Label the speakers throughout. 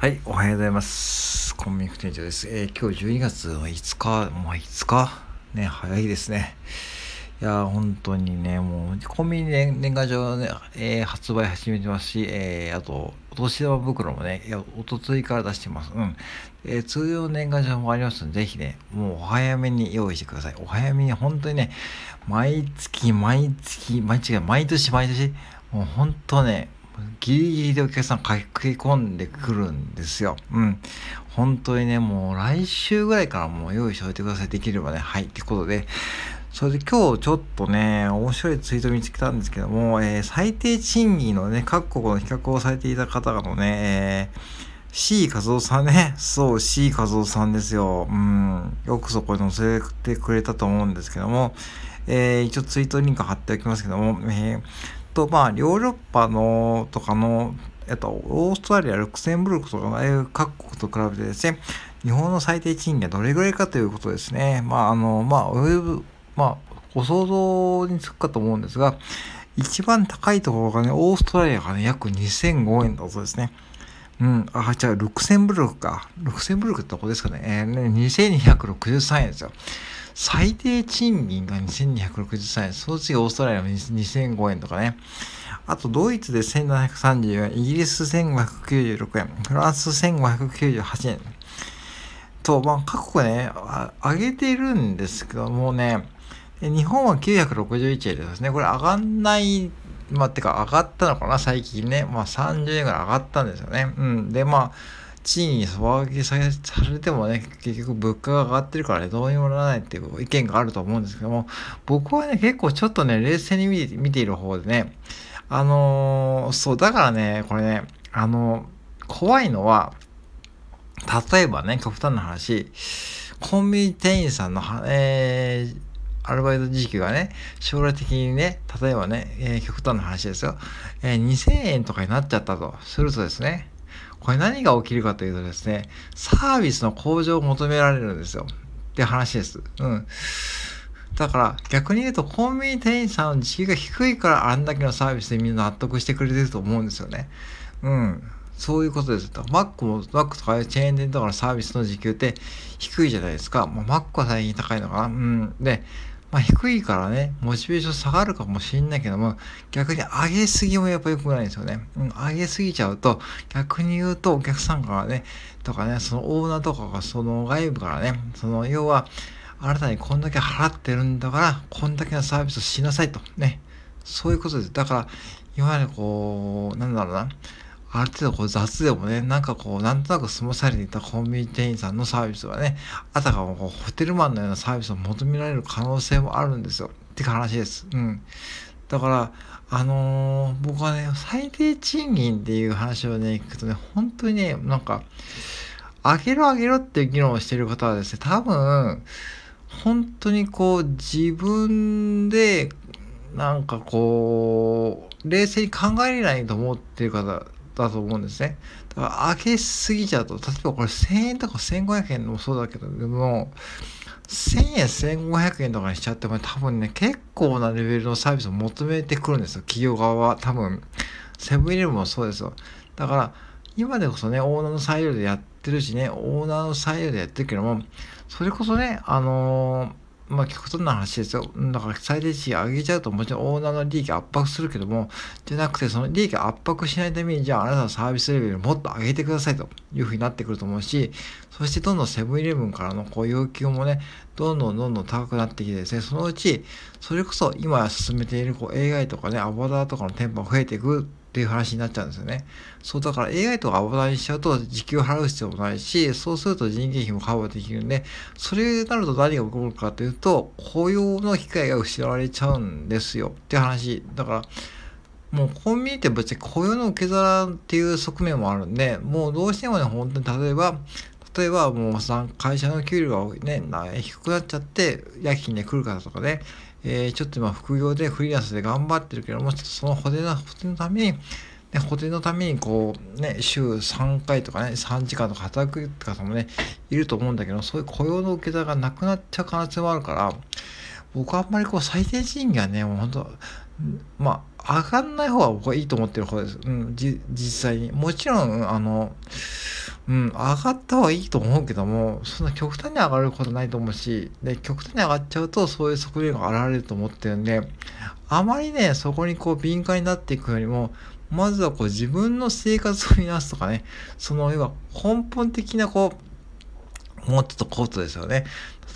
Speaker 1: はい、おはようございます。コンビニ副店長です。えー、今日12月5日、もう5日？ね、早いですね。いや本当にね、もう、コンビニ年年賀状ね、えー、発売始めてますし、えー、あと、お年玉袋もね、いや、おとついから出してます。うん。えー、通用年賀状もありますので、ぜひね、もうお早めに用意してください。お早めに、本当にね、毎月、毎月、毎月、毎年、毎年、もう本当ね、ギリギリでお客さん書き込んでくるんですよ。うん。本当にね、もう来週ぐらいからもう用意しておいてください。できればね。はい。ってことで、それで今日ちょっとね、面白いツイート見つけたんですけども、えー、最低賃金のね、各国の比較をされていた方々のね、えー C 和夫さんね。そう、C 和夫さんですよ。うん。よくそこに載せてくれたと思うんですけども、えー、一応ツイートリンク貼っておきますけども、えー、と、まあ、ヨーロッパのとかの、えっと、オーストラリア、ルクセンブルクとかああいう各国と比べてですね、日本の最低賃金はどれぐらいかということですね。まあ、あの、まあ、まあ、ご想像につくかと思うんですが、一番高いところがね、オーストラリアがね、約2005円だそうですね。うん。あ、じゃあ、ルクセンブルクか。ルクセンブルクってどこですかね。えー、ね、2263円ですよ。最低賃金が2263円、その次オーストラリアも2005円とかね。あと、ドイツで1734円、イギリス1596円、フランス1598円。と、まあ、各国ね、上げてるんですけどもね、日本は961円ですね。これ上がんない、まあ、てか上がったのかな、最近ね。まあ、30円ぐらい上がったんですよね。うん。で、まあ、賃金底上げされてもね、結局物価が上がってるからね、どうにもならないっていう意見があると思うんですけども、僕はね、結構ちょっとね、冷静に見て見ている方でね、あのー、そう、だからね、これね、あのー、怖いのは、例えばね、極端な話、コンビニ店員さんの、えー、アルバイト時給がね、将来的にね、例えばね、えー、極端な話ですよ、えー、2000円とかになっちゃったとするとですね、これ何が起きるかというとですね、サービスの向上を求められるんですよ。って話です。うん。だから逆に言うとコンビニ店員さんの時給が低いからあんだけのサービスでみんな納得してくれてると思うんですよね。うん。そういうことです。マックも、マックとかチェーン店とかのサービスの時給って低いじゃないですか。まあ、マックは最近高いのかな。うん。で、まあ、低いからね、モチベーション下がるかもしんないけども、逆に上げすぎもやっぱ良くないんですよね。うん、上げすぎちゃうと、逆に言うとお客さんからね、とかね、そのオーナーとかがその外部からね、その要は、あなたにこんだけ払ってるんだから、こんだけのサービスをしなさいと。ね。そういうことです。だから、いわゆるこう、なんだろうな。ある程度こう雑でもね、なんかこう、なんとなく済まされていたコンビニ店員さんのサービスはね、あたかもこうホテルマンのようなサービスを求められる可能性もあるんですよ。って話です。うん。だから、あのー、僕はね、最低賃金っていう話をね、聞くとね、本当にね、なんか、上げろ上げろっていう議論をしている方はですね、多分、本当にこう、自分で、なんかこう、冷静に考えれないと思ってる方だと思うんですね。だから上げすぎちゃうと、例えばこれ1000円とか1500円もそうだけども、1000円1500円とかにしちゃっても多分ね、結構なレベルのサービスを求めてくるんですよ。企業側は。多分、セブンイレブンもそうですよ。だから、今でこそね、オーナーの裁量でやってるしね、オーナーの裁量でやってるけども、それこそね、あのーまあ、極端な話ですよ。だから最低値上げちゃうともちろんオーナーの利益圧迫するけども、じゃなくてその利益圧迫しないために、じゃああなたのサービスレベルをもっと上げてくださいというふうになってくると思うし、そしてどんどんセブンイレブンからのこう要求もね、どんどんどんどん高くなってきてですね、そのうち、それこそ今進めているこう AI とかね、アバターとかの店舗が増えていくっていう話になっちゃうんですよね。そうだから AI とかアバターにしちゃうと時給払う必要もないし、そうすると人件費もカバーできるんで、それになると何が起こるかというと、雇用の機会が失われちゃうんですよって話。だから、もうコンビニって別に雇用の受け皿っていう側面もあるんで、もうどうしてもね、本当に例えば、例えばもうさ、会社の給料がね、低くなっちゃって、夜勤で来る方とかね、えー、ちょっと今副業でフリーランスで頑張ってるけども、ちょっとその補填の、補填のために、ね、補填のためにこうね、週3回とかね、3時間とか働くって方もね、いると思うんだけど、そういう雇用の受け皿がなくなっちゃう可能性もあるから、僕はあんまりこう最低賃金はね、もう本当まあ、上がんない方は僕はいいと思ってる方です。うん、実際に。もちろん、あの、うん、上がった方がいいと思うけども、そんな極端に上がることないと思うし、で、極端に上がっちゃうと、そういう側面が現れると思ってるんで、あまりね、そこにこう敏感になっていくよりも、まずはこう自分の生活を見直すとかね、その要は根本的なこう、もうちょっとコートですよね。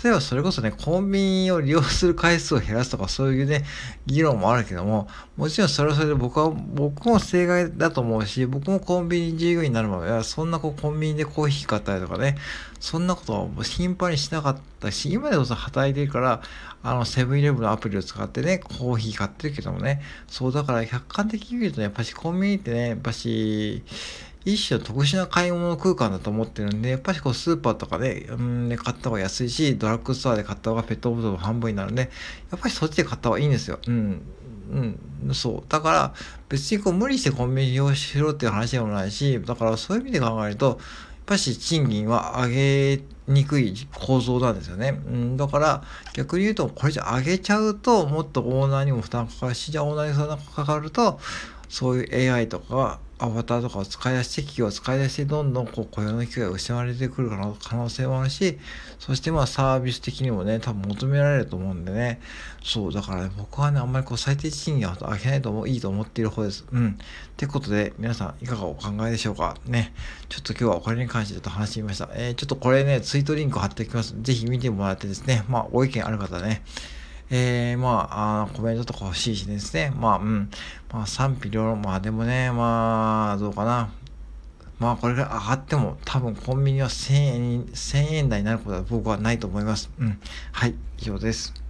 Speaker 1: 例えばそれこそね、コンビニを利用する回数を減らすとかそういうね、議論もあるけども、もちろんそれはそれで僕は、僕も正解だと思うし、僕もコンビニ従業員になるまでは、そんなこうコンビニでコーヒー買ったりとかね、そんなことは頻繁にしなかったし、今でこそ働いてるから、あの、セブンイレブンのアプリを使ってね、コーヒー買ってるけどもね、そうだから客観的に見るとね、やっぱしコンビニってね、やっぱし、一種の特殊な買い物空間だと思ってるんで、やっぱりこうスーパーとかで、うん、で買った方が安いし、ドラッグストアで買った方がペットボトル半分になるんで、やっぱりそっちで買った方がいいんですよ。うん。うん、そう。だから、別にこう無理してコンビニ利用しろっていう話でもないし、だからそういう意味で考えると、やっぱし賃金は上げにくい構造なんですよね。うん、だから逆に言うと、これじゃ上げちゃうと、もっとオーナーにも負担かかるし、じゃあオーナーに負担かかると、そういう AI とかアバターとかを使い出して企業を使い出してどんどんこう雇用の機会が失われてくる可能性もあるしそしてまあサービス的にもね多分求められると思うんでね。そうだから、ね、僕はねあんまりこう最低賃金を上げないともいいと思っている方です。うん。ってことで皆さんいかがお考えでしょうか。ね。ちょっと今日はこれに関してちょっと話してみました。えー、ちょっとこれねツイートリンク貼っておきます。ぜひ見てもらってですね。まあご意見ある方ね。えー、まあ、あコメントとか欲しいしですね。まあ、うん。まあ、賛否両論。まあ、でもね、まあ、どうかな。まあ、これが上がっても、多分コンビニは1000円、1000円台になることは僕はないと思います。うん。はい、以上です。